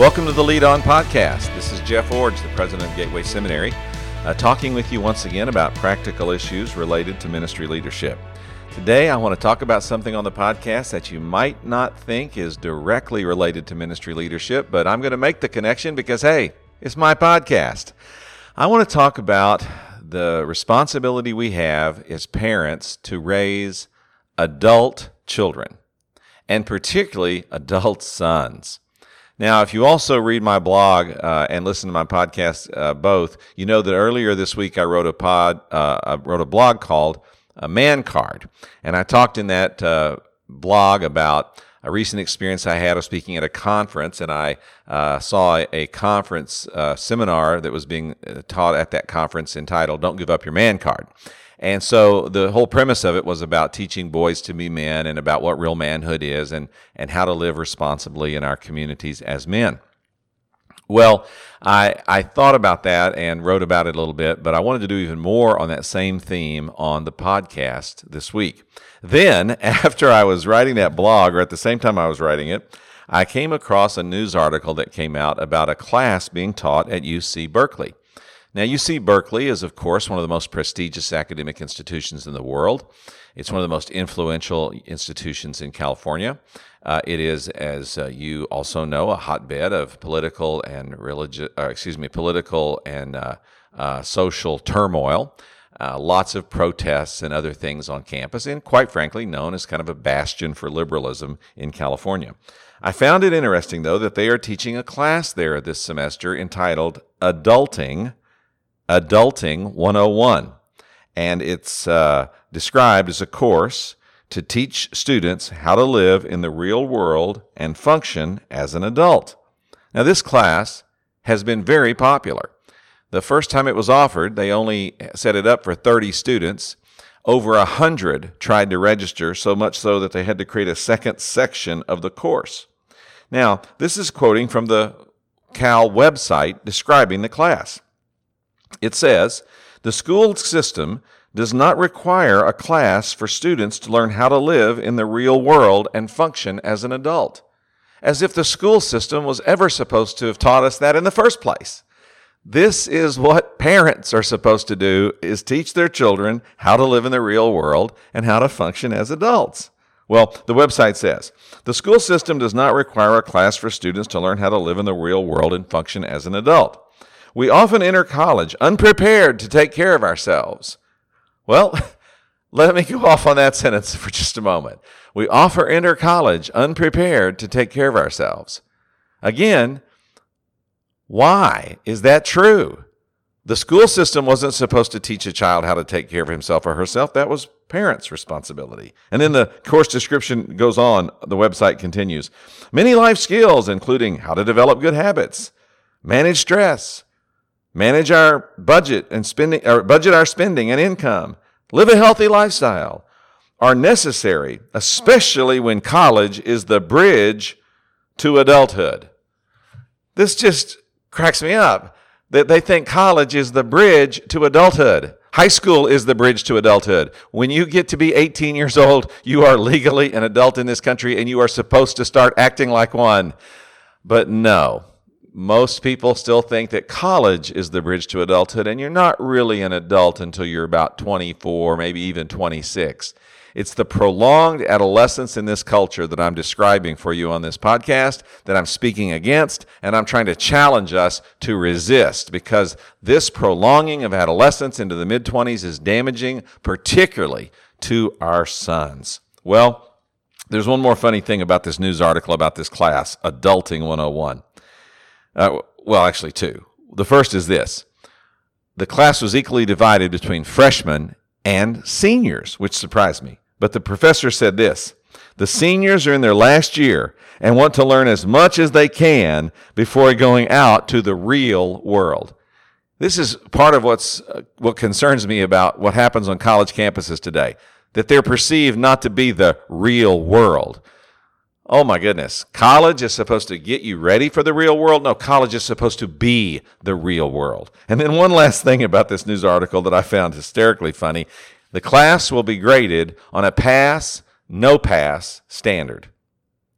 Welcome to the Lead On Podcast. This is Jeff Iorg, the president of Gateway Seminary, uh, talking with you once again about practical issues related to ministry leadership. Today, I want to talk about something on the podcast that you might not think is directly related to ministry leadership, but I'm going to make the connection because, hey, it's my podcast. I want to talk about the responsibility we have as parents to raise adult children, and particularly adult sons. Now, if you also read my blog uh, and listen to my podcast, uh, both, you know that earlier this week I wrote a pod, uh, I wrote a blog called "A Man Card," and I talked in that uh, blog about a recent experience I had of speaking at a conference, and I uh, saw a, conference uh, seminar that was being taught at that conference entitled "Don't Give Up Your Man Card." And so the whole premise of it was about teaching boys to be men and about what real manhood is and, and how to live responsibly in our communities as men. Well, I, I thought about that and wrote about it a little bit, but I wanted to do even more on that same theme on the podcast this week. Then, after I was writing that blog, or at the same time I was writing it, I came across a news article that came out about a class being taught at UC Berkeley. Now, UC Berkeley is, of course, one of the most prestigious academic institutions in the world. It's one of the most influential institutions in California. Uh, it is, as uh, you also know, a hotbed of political and religious, uh, excuse me, political and uh, uh, social turmoil. Lots of protests and other things on campus, and quite frankly, known as kind of a bastion for liberalism in California. I found it interesting, though, that they are teaching a class there this semester entitled Adulting Adulting 101. And it's uh, described as a course to teach students how to live in the real world and function as an adult. Now, this class has been very popular. The first time it was offered, they only set it up for 30 students. Over a hundred tried to register, so much so that they had to create a second section of the course. Now, this is quoting from the Cal website describing the class. It says the school system does not require a class for students to learn how to live in the real world and function as an adult. As if the school system was ever supposed to have taught us that in the first place. This is what parents are supposed to do is teach their children how to live in the real world and how to function as adults. Well, the website says the school system does not require a class for students to learn how to live in the real world and function as an adult. We often enter college unprepared to take care of ourselves. Well, let me go off on that sentence for just a moment. We often enter college unprepared to take care of ourselves. Again, why is that true? The school system wasn't supposed to teach a child how to take care of himself or herself. That was parents' responsibility. And then the course description goes on. The website continues. Many life skills, including how to develop good habits, manage stress, manage our budget and spending or budget our spending and income, live a healthy lifestyle are necessary, especially when college is the bridge to adulthood. This just cracks me up that they think college is the bridge to adulthood. High school is the bridge to adulthood. When you get to be 18 years old, you are legally an adult in this country and you are supposed to start acting like one. But no, most people still think that college is the bridge to adulthood, and you're not really an adult until you're about 24, maybe even 26. It's the prolonged adolescence in this culture that I'm describing for you on this podcast, that I'm speaking against, and I'm trying to challenge us to resist because this prolonging of adolescence into the mid 20s is damaging, particularly to our sons. Well, there's one more funny thing about this news article about this class, Adulting 101. Uh, well, actually, two. The first is this the class was equally divided between freshmen and seniors, which surprised me. But the professor said this the seniors are in their last year and want to learn as much as they can before going out to the real world. This is part of what's uh, what concerns me about what happens on college campuses today that they're perceived not to be the real world. Oh my goodness. College is supposed to get you ready for the real world. No, college is supposed to be the real world. And then one last thing about this news article that I found hysterically funny. The class will be graded on a pass, no pass standard.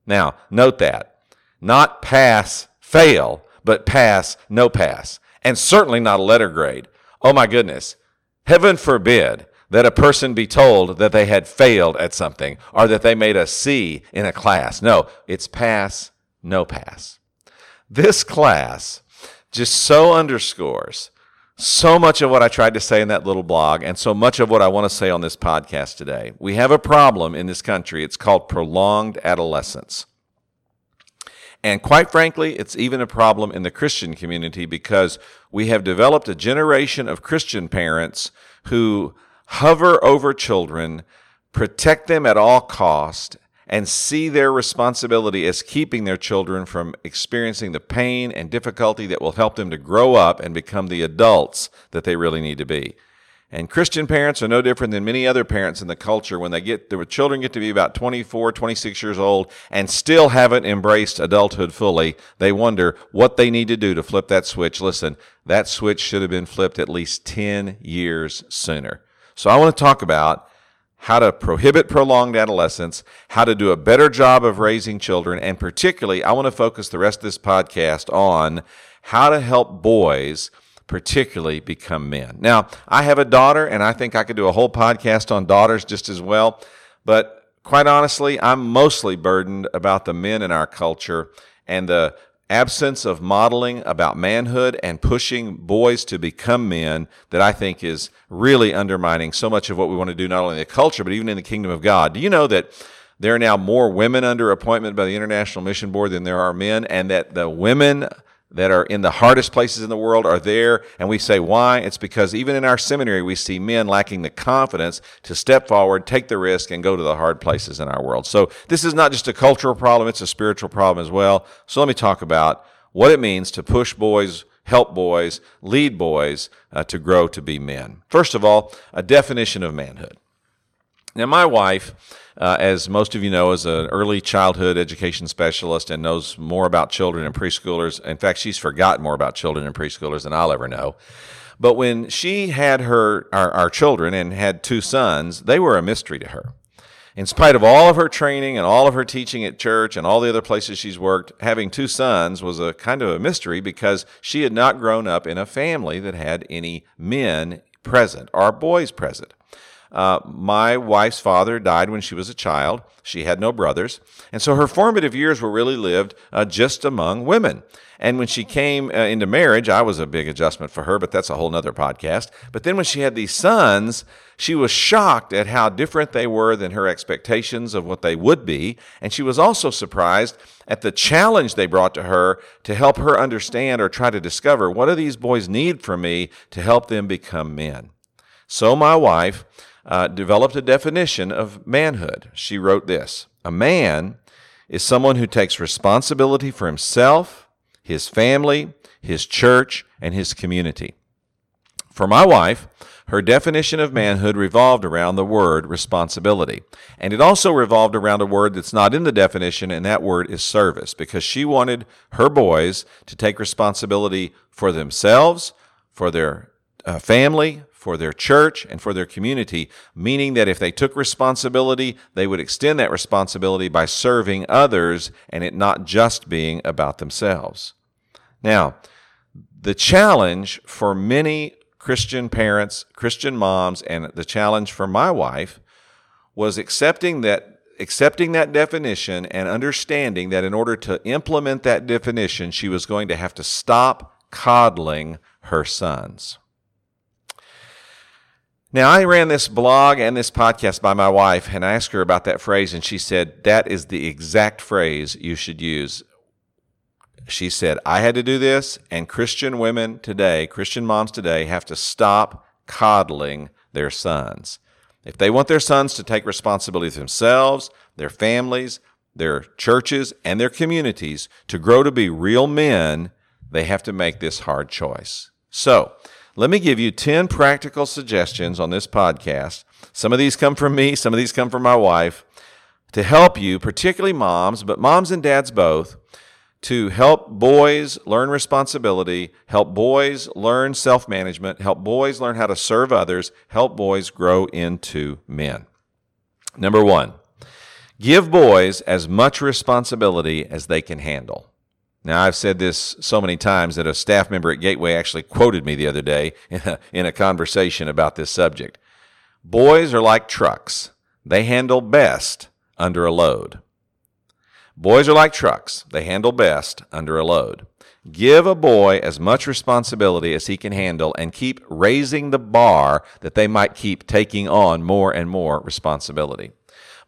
Now, note that. Not pass, fail, but pass, no pass, and certainly not a letter grade. Oh my goodness. Heaven forbid that a person be told that they had failed at something or that they made a C in a class. No, it's pass, no pass. This class just so underscores so much of what I tried to say in that little blog and so much of what I want to say on this podcast today. We have a problem in this country. It's called prolonged adolescence. And quite frankly, it's even a problem in the Christian community because we have developed a generation of Christian parents who hover over children, protect them at all cost, and see their responsibility as keeping their children from experiencing the pain and difficulty that will help them to grow up and become the adults that they really need to be. And Christian parents are no different than many other parents in the culture when they get their children get to be about 24, 26 years old and still haven't embraced adulthood fully. They wonder what they need to do to flip that switch. Listen, that switch should have been flipped at least 10 years sooner. So I want to talk about how to prohibit prolonged adolescence, how to do a better job of raising children, and particularly, I want to focus the rest of this podcast on how to help boys particularly become men. Now, I have a daughter, and I think I could do a whole podcast on daughters just as well, but quite honestly, I'm mostly burdened about the men in our culture and the absence of modeling about manhood and pushing boys to become men that I think is really undermining so much of what we want to do, not only in the culture, but even in the kingdom of God. Do you know that there are now more women under appointment by the International Mission Board than there are men, and that the women that are in the hardest places in the world are there. And we say, why? It's because even in our seminary, we see men lacking the confidence to step forward, take the risk, and go to the hard places in our world. So this is not just a cultural problem, it's a spiritual problem as well. So let me talk about what it means to push boys, help boys, lead boys uh, to grow to be men. First of all, a definition of manhood. Now, my wife, uh, as most of you know, is an early childhood education specialist and knows more about children and preschoolers. In fact, she's forgotten more about children and preschoolers than I'll ever know. But when she had her our, our children and had two sons, they were a mystery to her. In spite of all of her training and all of her teaching at church and all the other places she's worked, having two sons was a kind of a mystery because she had not grown up in a family that had any men present or boys present. Uh, my wife's father died when she was a child. She had no brothers. And so her formative years were really lived uh, just among women. And when she came uh, into marriage, I was a big adjustment for her, but that's a whole nother podcast. But then when she had these sons, she was shocked at how different they were than her expectations of what they would be. And she was also surprised at the challenge they brought to her to help her understand or try to discover what do these boys need from me to help them become men. So my wife uh, developed a definition of manhood. She wrote this A man is someone who takes responsibility for himself, his family, his church, and his community. For my wife, her definition of manhood revolved around the word responsibility. And it also revolved around a word that's not in the definition, and that word is service, because she wanted her boys to take responsibility for themselves, for their uh, family, for their church and for their community, meaning that if they took responsibility, they would extend that responsibility by serving others and it not just being about themselves. Now, the challenge for many Christian parents, Christian moms, and the challenge for my wife was accepting that accepting that definition and understanding that in order to implement that definition, she was going to have to stop coddling her sons. Now, I ran this blog and this podcast by my wife, and I asked her about that phrase, and she said, That is the exact phrase you should use. She said, I had to do this, and Christian women today, Christian moms today, have to stop coddling their sons. If they want their sons to take responsibility for themselves, their families, their churches, and their communities to grow to be real men, they have to make this hard choice. So, let me give you 10 practical suggestions on this podcast. Some of these come from me, some of these come from my wife, to help you, particularly moms, but moms and dads both, to help boys learn responsibility, help boys learn self management, help boys learn how to serve others, help boys grow into men. Number one, give boys as much responsibility as they can handle. Now, I've said this so many times that a staff member at Gateway actually quoted me the other day in a, in a conversation about this subject. Boys are like trucks, they handle best under a load. Boys are like trucks, they handle best under a load. Give a boy as much responsibility as he can handle and keep raising the bar that they might keep taking on more and more responsibility.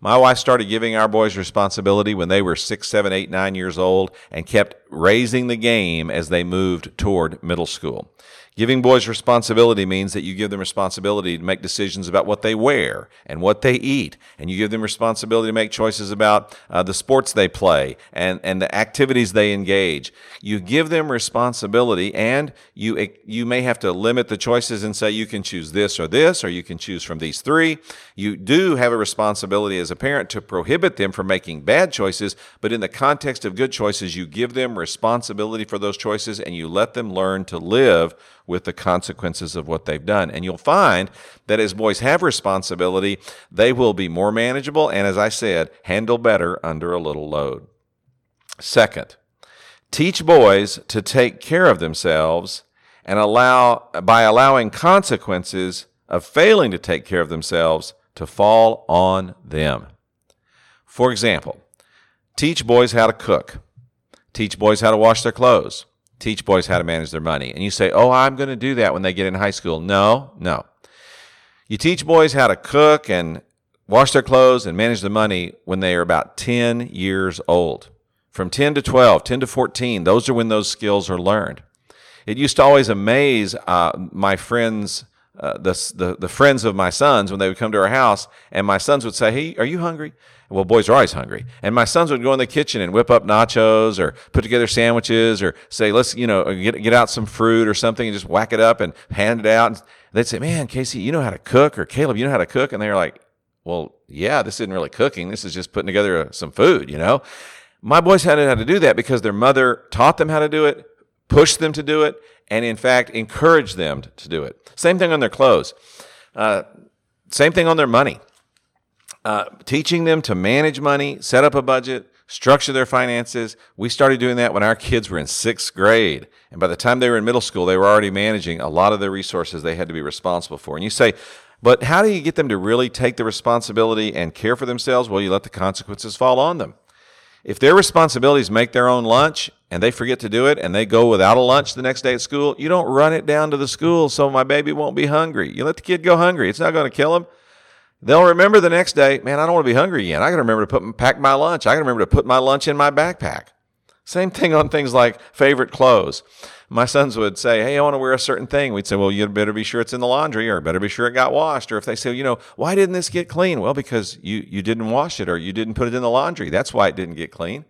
My wife started giving our boys responsibility when they were six, seven, eight, nine years old and kept raising the game as they moved toward middle school. Giving boys responsibility means that you give them responsibility to make decisions about what they wear and what they eat, and you give them responsibility to make choices about uh, the sports they play and, and the activities they engage. You give them responsibility, and you you may have to limit the choices and say you can choose this or this, or you can choose from these three. You do have a responsibility as parent to prohibit them from making bad choices, but in the context of good choices, you give them responsibility for those choices and you let them learn to live with the consequences of what they've done. And you'll find that as boys have responsibility, they will be more manageable and, as I said, handle better under a little load. Second, teach boys to take care of themselves and allow by allowing consequences of failing to take care of themselves to fall on them. For example, teach boys how to cook. Teach boys how to wash their clothes teach boys how to manage their money. And you say, oh, I'm going to do that when they get in high school. No, no. You teach boys how to cook and wash their clothes and manage the money when they are about 10 years old. From 10 to 12, 10 to 14, those are when those skills are learned. It used to always amaze uh, my friends, uh, the, the, the friends of my sons, when they would come to our house, and my sons would say, Hey, are you hungry? Well, boys are always hungry. And my sons would go in the kitchen and whip up nachos or put together sandwiches or say, let's, you know, get, get out some fruit or something and just whack it up and hand it out. And they'd say, man, Casey, you know how to cook or Caleb, you know how to cook. And they're like, well, yeah, this isn't really cooking. This is just putting together uh, some food, you know? My boys had how to do that because their mother taught them how to do it, pushed them to do it, and in fact, encourage them to do it. Same thing on their clothes. Uh, same thing on their money uh, teaching them to manage money, set up a budget, structure their finances. We started doing that when our kids were in sixth grade. And by the time they were in middle school, they were already managing a lot of the resources they had to be responsible for. And you say, but how do you get them to really take the responsibility and care for themselves? Well, you let the consequences fall on them. If their responsibilities make their own lunch and they forget to do it and they go without a lunch the next day at school, you don't run it down to the school so my baby won't be hungry. You let the kid go hungry. It's not going to kill him. They'll remember the next day, man, I don't want to be hungry again. I got to remember to put pack my lunch. I got to remember to put my lunch in my backpack. Same thing on things like favorite clothes. My sons would say, Hey, I want to wear a certain thing. We'd say, Well, you better be sure it's in the laundry or better be sure it got washed. Or if they say, You know, why didn't this get clean? Well, because you, you didn't wash it or you didn't put it in the laundry. That's why it didn't get clean.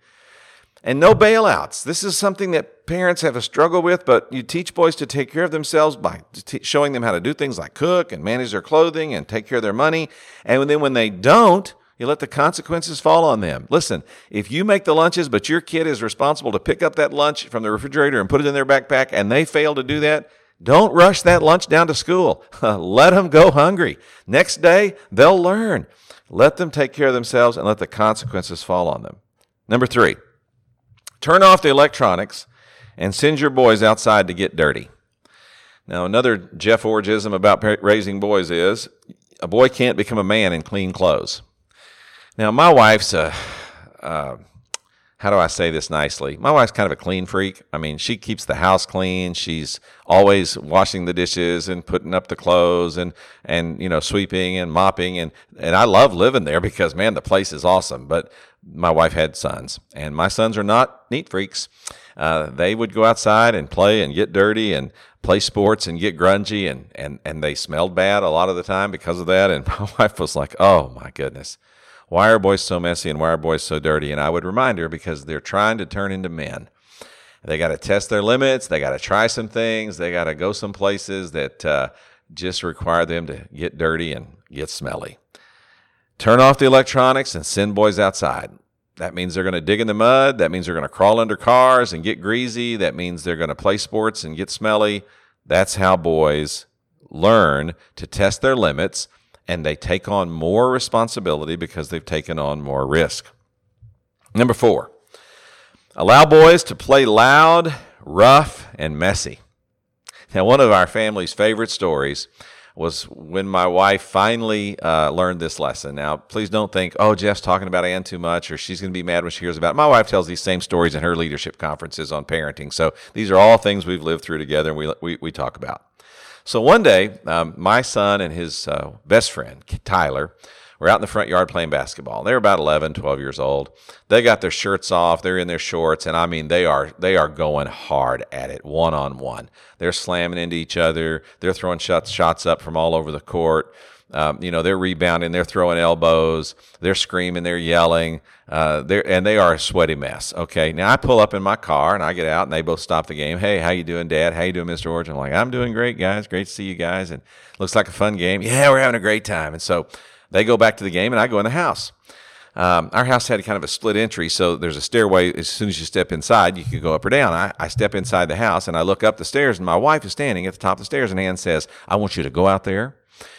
And no bailouts. This is something that parents have a struggle with, but you teach boys to take care of themselves by t- showing them how to do things like cook and manage their clothing and take care of their money. And then when they don't, you let the consequences fall on them. Listen, if you make the lunches, but your kid is responsible to pick up that lunch from the refrigerator and put it in their backpack, and they fail to do that, don't rush that lunch down to school. let them go hungry. Next day, they'll learn. Let them take care of themselves and let the consequences fall on them. Number three, Turn off the electronics and send your boys outside to get dirty. Now, another Jeff Iorgism about raising boys is a boy can't become a man in clean clothes. Now, my wife's a, uh, how do I say this nicely? My wife's kind of a clean freak. I mean, she keeps the house clean. She's always washing the dishes and putting up the clothes and, and, you know, sweeping and mopping. And, and I love living there because, man, the place is awesome. But my wife had sons, and my sons are not neat freaks. Uh, they would go outside and play and get dirty and play sports and get grungy, and, and, and they smelled bad a lot of the time because of that. And my wife was like, oh my goodness, why are boys so messy and why are boys so dirty? And I would remind her because they're trying to turn into men. They got to test their limits, they got to try some things, they got to go some places that uh, just require them to get dirty and get smelly. Turn off the electronics and send boys outside. That means they're going to dig in the mud. That means they're going to crawl under cars and get greasy. That means they're going to play sports and get smelly. That's how boys learn to test their limits and they take on more responsibility because they've taken on more risk. Number four, Allow boys to play loud, rough, and messy. Now, one of our family's favorite stories was when my wife finally uh, learned this lesson. Now, please don't think, oh, Jeff's talking about Ann too much or she's going to be mad when she hears about it. My wife tells these same stories in her leadership conferences on parenting. So these are all things we've lived through together and we, we, we talk about. So one day, um, my son and his uh, best friend, Tyler, were out in the front yard playing basketball. They're about 11, 12 years old. They got their shirts off. They're in their shorts, and I mean, they are they are going hard at it, one on one. They're slamming into each other. They're throwing shots shots up from all over the court. Um, you know, they're rebounding, they're throwing elbows, they're screaming, they're yelling, uh, they're, and they are a sweaty mess. Okay, now I pull up in my car and I get out, and they both stop the game. Hey, how you doing, Dad? How you doing, Mr. Orange? I'm like, I'm doing great, guys. Great to see you guys, and looks like a fun game. Yeah, we're having a great time. And so they go back to the game, and I go in the house. Um, our house had kind of a split entry, so there's a stairway. As soon as you step inside, you can go up or down. I, I step inside the house, and I look up the stairs, and my wife is standing at the top of the stairs, and Ann says, I want you to go out there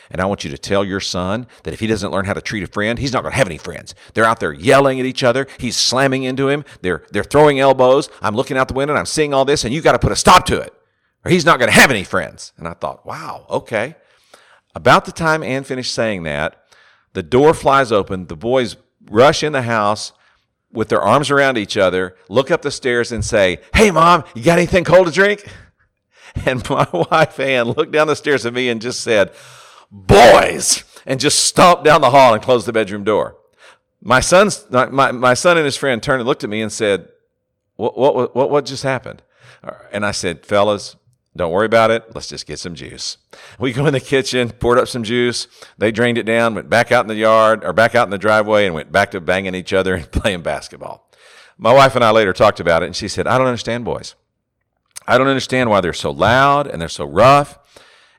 and I want you to tell your son that if he doesn't learn how to treat a friend, he's not going to have any friends. They're out there yelling at each other. He's slamming into him. They're, they're throwing elbows. I'm looking out the window and I'm seeing all this, and you got to put a stop to it, or he's not going to have any friends. And I thought, wow, okay. About the time Ann finished saying that, the door flies open. The boys rush in the house with their arms around each other, look up the stairs and say, Hey, mom, you got anything cold to drink? And my wife, Ann, looked down the stairs at me and just said, Boys! And just stomped down the hall and closed the bedroom door. My, son's, my, my son and his friend turned and looked at me and said, What, what, what, what just happened? And I said, Fellas, don't worry about it. Let's just get some juice. We go in the kitchen, poured up some juice. They drained it down, went back out in the yard or back out in the driveway and went back to banging each other and playing basketball. My wife and I later talked about it and she said, I don't understand boys. I don't understand why they're so loud and they're so rough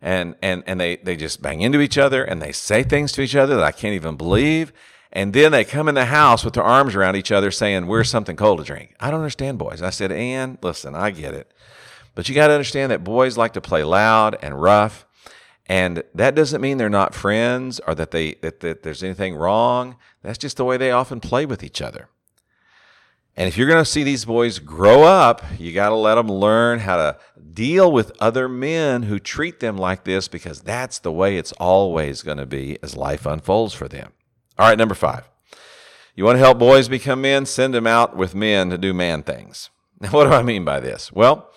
and, and, and they, they just bang into each other and they say things to each other that I can't even believe. And then they come in the house with their arms around each other saying, Where's something cold to drink? I don't understand boys. I said, Ann, listen, I get it. But you got to understand that boys like to play loud and rough. And that doesn't mean they're not friends or that, they, that, that there's anything wrong. That's just the way they often play with each other. And if you're going to see these boys grow up, you got to let them learn how to deal with other men who treat them like this because that's the way it's always going to be as life unfolds for them. All right, number five. You want to help boys become men? Send them out with men to do man things. Now, what do I mean by this? Well,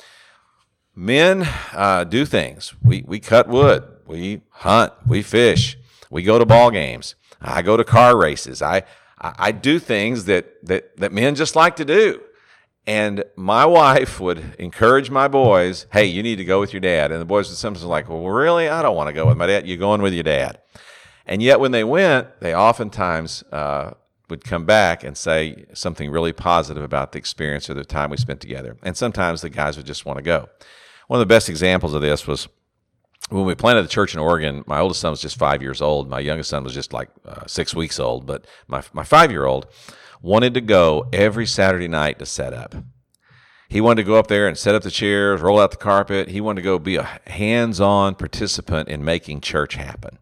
men uh, do things. We, we cut wood, we hunt, we fish, we go to ball games. I go to car races. I, I, do things that, that, that men just like to do. And my wife would encourage my boys, hey, you need to go with your dad. And the boys would sometimes like, well, really? I don't want to go with my dad. You're going with your dad. And yet when they went, they oftentimes uh, would come back and say something really positive about the experience or the time we spent together. And sometimes the guys would just want to go. One of the best examples of this was when we planted the church in Oregon. My oldest son was just five years old. My youngest son was just like uh, six weeks old. But my, my five year old wanted to go every Saturday night to set up. He wanted to go up there and set up the chairs, roll out the carpet. He wanted to go be a hands on participant in making church happen.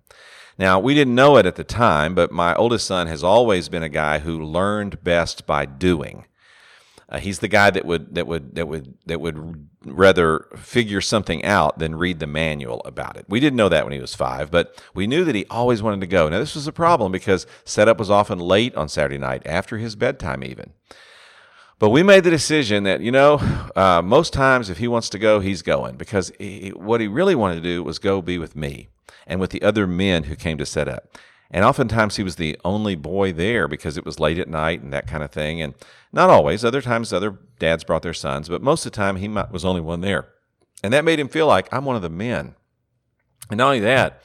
Now, we didn't know it at the time, but my oldest son has always been a guy who learned best by doing. Uh, he's the guy that would that would that would that would rather figure something out than read the manual about it. We didn't know that when he was five, but we knew that he always wanted to go. Now this was a problem because setup was often late on Saturday night after his bedtime even. But we made the decision that you know uh, most times if he wants to go, he's going because he, what he really wanted to do was go be with me and with the other men who came to set up. And oftentimes he was the only boy there because it was late at night and that kind of thing. And not always. Other times, other dads brought their sons, but most of the time he was only one there. And that made him feel like I'm one of the men. And not only that,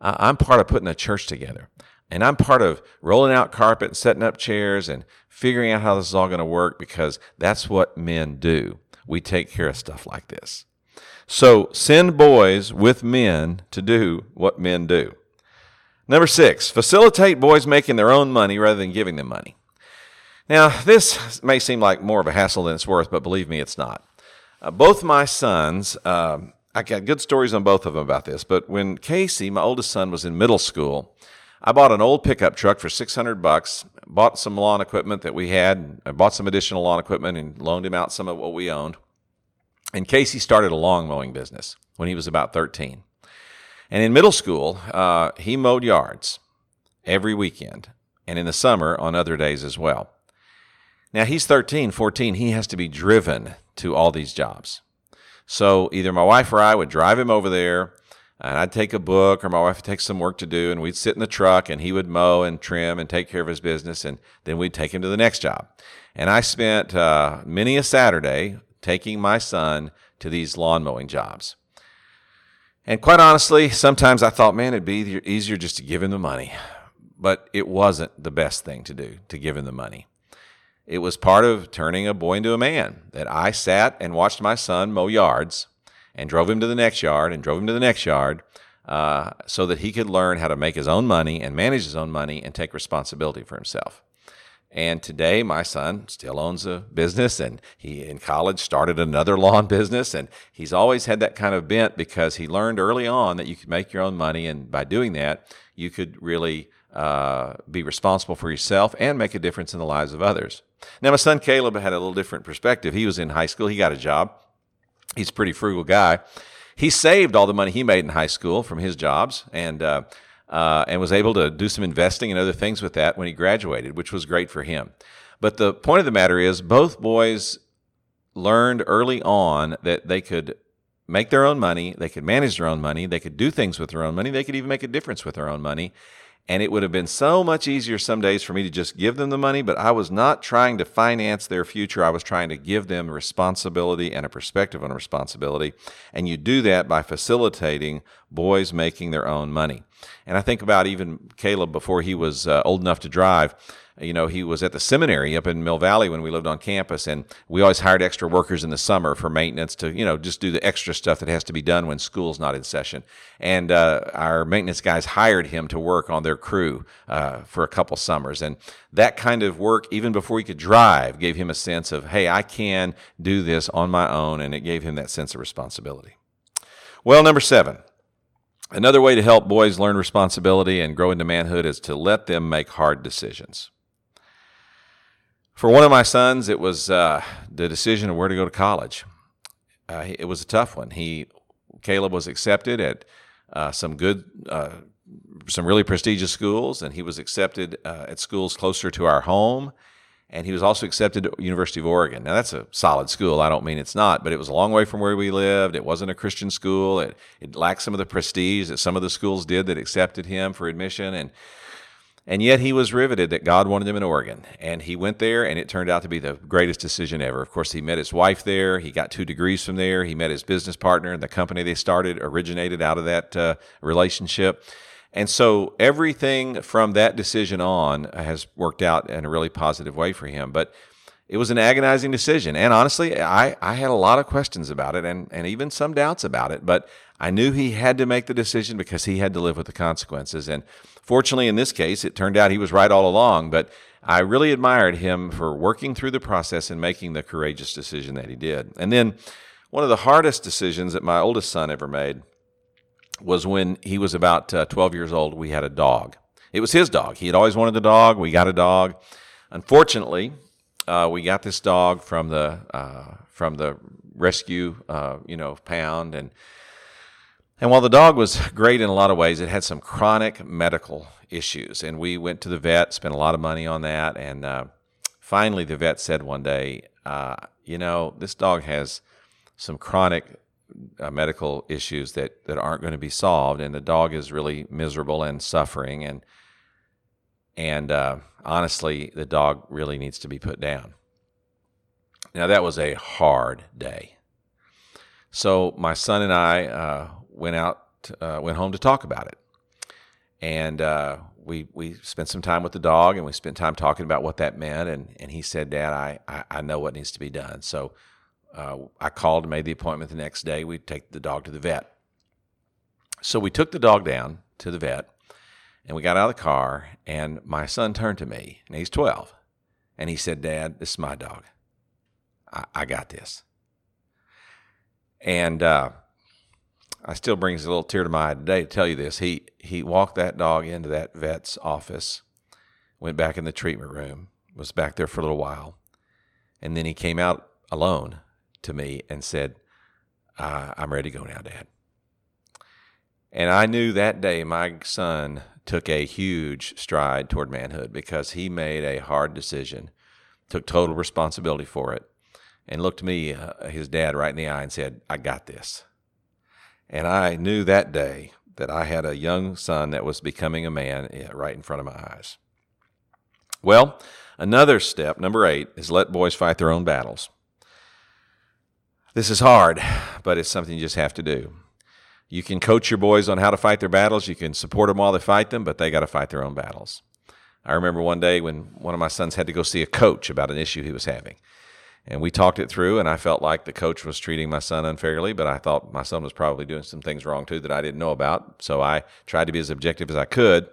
I'm part of putting a church together. And I'm part of rolling out carpet and setting up chairs and figuring out how this is all going to work because that's what men do. We take care of stuff like this. So send boys with men to do what men do. Number six, facilitate boys making their own money rather than giving them money. Now, this may seem like more of a hassle than it's worth, but believe me, it's not. Uh, both my sons, um, I got good stories on both of them about this, but when Casey, my oldest son, was in middle school, I bought an old pickup truck for 600 bucks. bought some lawn equipment that we had. I bought some additional lawn equipment and loaned him out some of what we owned. And Casey started a lawn mowing business when he was about 13. And in middle school, uh, he mowed yards every weekend and in the summer on other days as well. Now he's 13, 14. He has to be driven to all these jobs. So either my wife or I would drive him over there and I'd take a book or my wife would take some work to do and we'd sit in the truck and he would mow and trim and take care of his business and then we'd take him to the next job. And I spent uh, many a Saturday taking my son to these lawn mowing jobs. And quite honestly, sometimes I thought, man, it'd be easier just to give him the money. But it wasn't the best thing to do, to give him the money. It was part of turning a boy into a man that I sat and watched my son mow yards and drove him to the next yard and drove him to the next yard uh, so that he could learn how to make his own money and manage his own money and take responsibility for himself. And today, my son still owns a business, and he in college started another lawn business. And he's always had that kind of bent because he learned early on that you could make your own money, and by doing that, you could really uh, be responsible for yourself and make a difference in the lives of others. Now, my son Caleb had a little different perspective. He was in high school, he got a job. He's a pretty frugal guy. He saved all the money he made in high school from his jobs and uh, uh, and was able to do some investing and other things with that when he graduated, which was great for him. But the point of the matter is, both boys learned early on that they could make their own money, they could manage their own money, they could do things with their own money, they could even make a difference with their own money. And it would have been so much easier some days for me to just give them the money, but I was not trying to finance their future. I was trying to give them responsibility and a perspective on responsibility. And you do that by facilitating boys making their own money. And I think about even Caleb before he was uh, old enough to drive you know, he was at the seminary up in Mill Valley when we lived on campus, and we always hired extra workers in the summer for maintenance to, you know, just do the extra stuff that has to be done when school's not in session. And uh, our maintenance guys hired him to work on their crew uh, for a couple summers, and that kind of work, even before he could drive, gave him a sense of, hey, I can do this on my own, and it gave him that sense of responsibility. Well, number seven. Another way to help boys learn responsibility and grow into manhood is to let them make hard decisions. For one of my sons, it was uh, the decision of where to go to college. Uh, it was a tough one. He, Caleb, was accepted at uh, some good, uh, some really prestigious schools, and he was accepted uh, at schools closer to our home. And he was also accepted at University of Oregon. Now that's a solid school. I don't mean it's not, but it was a long way from where we lived. It wasn't a Christian school. It, it lacked some of the prestige that some of the schools did that accepted him for admission. And and yet he was riveted that God wanted him in Oregon. And he went there, and it turned out to be the greatest decision ever. Of course, he met his wife there. He got two degrees from there. He met his business partner, and the company they started originated out of that uh, relationship. And so everything from that decision on has worked out in a really positive way for him. But it was an agonizing decision. And honestly, I, I had a lot of questions about it and, and even some doubts about it. But I knew he had to make the decision because he had to live with the consequences. And Fortunately, in this case, it turned out he was right all along, but I really admired him for working through the process and making the courageous decision that he did. And then one of the hardest decisions that my oldest son ever made was when he was about uh, 12 years old. We had a dog. It was his dog. He had always wanted a dog. We got a dog. Unfortunately, uh, we got this dog from the uh, from the rescue, uh, you know, pound, and and while the dog was great in a lot of ways, it had some chronic medical issues. And we went to the vet, spent a lot of money on that. And uh, finally, the vet said one day, uh, You know, this dog has some chronic uh, medical issues that, that aren't going to be solved. And the dog is really miserable and suffering. And, and uh, honestly, the dog really needs to be put down. Now, that was a hard day. So, my son and I uh, went out, uh, went home to talk about it, and uh, we we spent some time with the dog, and we spent time talking about what that meant. And and he said, "Dad, I I, I know what needs to be done." So uh, I called and made the appointment the next day. We'd take the dog to the vet. So we took the dog down to the vet, and we got out of the car. And my son turned to me, and he's twelve, and he said, "Dad, this is my dog. I, I got this." And uh, I still brings a little tear to my eye today to tell you this. He he walked that dog into that vet's office went back in the treatment room, was back there for a little while, and then he came out alone to me and said, I'm ready to go now, Dad. And I knew that day my son took a huge stride toward manhood because he made a hard decision, took total responsibility for it, and looked me, uh, his dad, right in the eye and said, I got this. And I knew that day that I had a young son that was becoming a man eh, right in front of my eyes. Well, another step, number eight, is let boys fight their own battles. This is hard, but it's something you just have to do. You can coach your boys on how to fight their battles. You can support them while they fight them, but they got to fight their own battles. I remember one day when one of my sons had to go see a coach about an issue he was having. And we talked it through, and I felt like the coach was treating my son unfairly, but I thought my son was probably doing some things wrong too that I didn't know about. So I tried to be as objective as I could.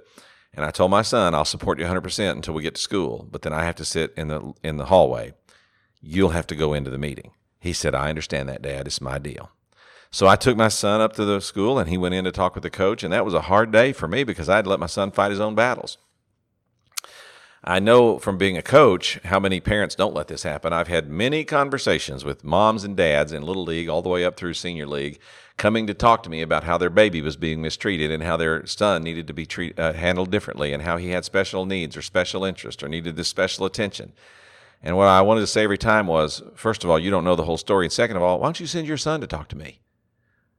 And I told my son, I'll support you 100% until we get to school, but then I have to sit in the, in the hallway. You'll have to go into the meeting. He said, I understand that, Dad. It's my deal. So I took my son up to the school and he went in to talk with the coach. And that was a hard day for me because I had to let my son fight his own battles. I know from being a coach how many parents don't let this happen. I've had many conversations with moms and dads in Little League all the way up through Senior League coming to talk to me about how their baby was being mistreated and how their son needed to be treat, uh, handled differently and how he had special needs or special interest or needed this special attention. And what I wanted to say every time was, first of all, you don't know the whole story. And second of all, why don't you send your son to talk to me?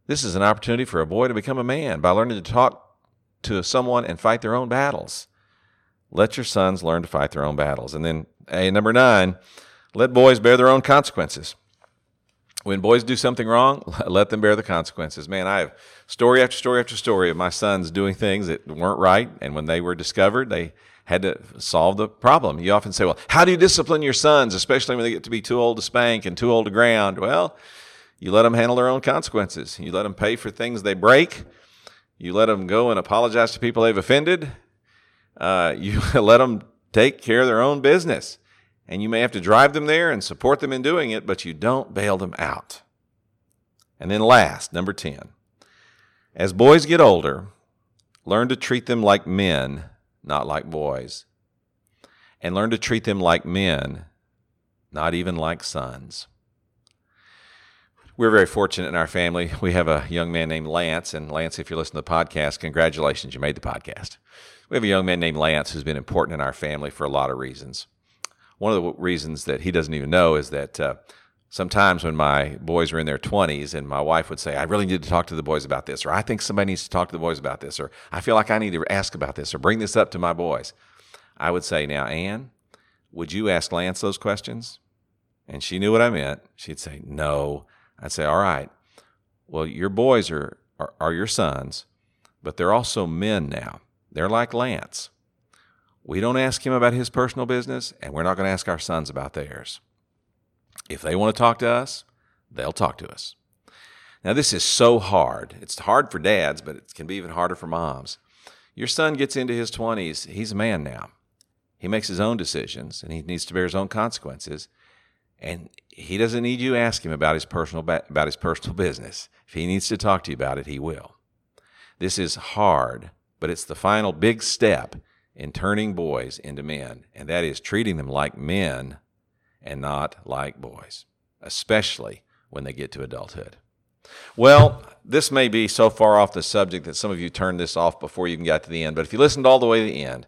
This is an opportunity for a boy to become a man by learning to talk to someone and fight their own battles. Let your sons learn to fight their own battles. And then, A, number nine, let boys bear their own consequences. When boys do something wrong, let them bear the consequences. Man, I have story after story after story of my sons doing things that weren't right. And when they were discovered, they had to solve the problem. You often say, well, how do you discipline your sons, especially when they get to be too old to spank and too old to ground? Well, you let them handle their own consequences. You let them pay for things they break. You let them go and apologize to people they've offended. Uh, you let them take care of their own business. And you may have to drive them there and support them in doing it, but you don't bail them out. And then last, number 10. As boys get older, learn to treat them like men not like boys. And learn to treat them like men, not even like sons. We're very fortunate in our family. We have a young man named Lance. And Lance, if you're listening to the podcast, congratulations, you made the podcast. We have a young man named Lance who's been important in our family for a lot of reasons. One of the reasons that he doesn't even know is that uh, sometimes when my boys were in their 20s and my wife would say, I really need to talk to the boys about this, or I think somebody needs to talk to the boys about this, or I feel like I need to ask about this, or bring this up to my boys, I would say, Now, Ann, would you ask Lance those questions? And she knew what I meant. She'd say, No. I'd say, All right. Well, your boys are, are, are your sons, but they're also men now. They're like Lance. We don't ask him about his personal business, and we're not going to ask our sons about theirs. If they want to talk to us, they'll talk to us. Now, this is so hard. It's hard for dads, but it can be even harder for moms. Your son gets into his 20s, he's a man now. He makes his own decisions and he needs to bear his own consequences. And he doesn't need you ask him about his personal about his personal business. If he needs to talk to you about it, he will. This is hard, but it's the final big step in turning boys into men, and that is treating them like men and not like boys, especially when they get to adulthood. Well, this may be so far off the subject that some of you turned this off before you even got to the end, but if you listened all the way to the end,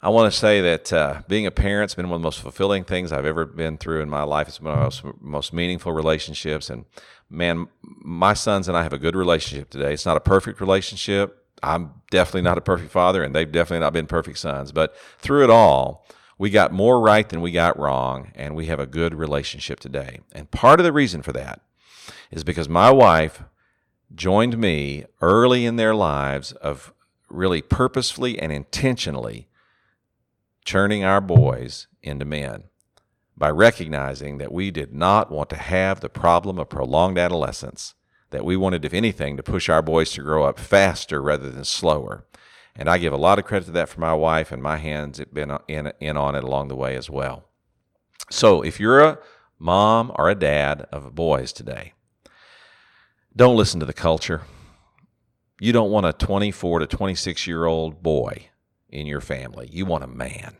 I want to say that uh, being a parent's been one of the most fulfilling things I've ever been through in my life. It's one of the most, most meaningful relationships. And man, my sons and I have a good relationship today. It's not a perfect relationship. I'm definitely not a perfect father, and they've definitely not been perfect sons. But through it all, we got more right than we got wrong, and we have a good relationship today. And part of the reason for that is because my wife joined me early in their lives of really purposefully and intentionally churning our boys into men by recognizing that we did not want to have the problem of prolonged adolescence, that we wanted, if anything, to push our boys to grow up faster rather than slower. And I give a lot of credit to that for my wife, and my hands have been in, in on it along the way as well. So if you're a mom or a dad of boys today, don't listen to the culture. You don't want a 24 to 26 year old boy in your family. You want a man.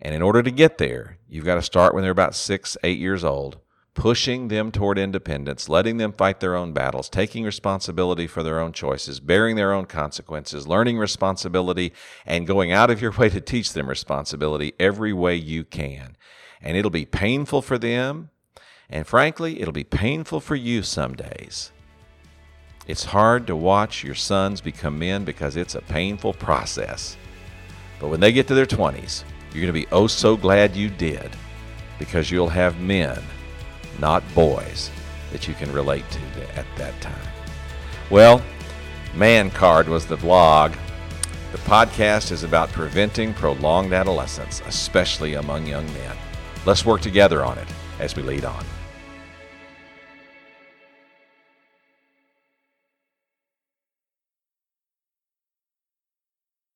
And in order to get there, you've got to start when they're about six, eight years old, pushing them toward independence, letting them fight their own battles, taking responsibility for their own choices, bearing their own consequences, learning responsibility, and going out of your way to teach them responsibility every way you can. And it'll be painful for them. And frankly, it'll be painful for you some days. It's hard to watch your sons become men because it's a painful process. But when they get to their 20s, you're going to be oh so glad you did because you'll have men, not boys, that you can relate to at that time. Well, Man Card was the blog. The podcast is about preventing prolonged adolescence, especially among young men. Let's work together on it as we lead on.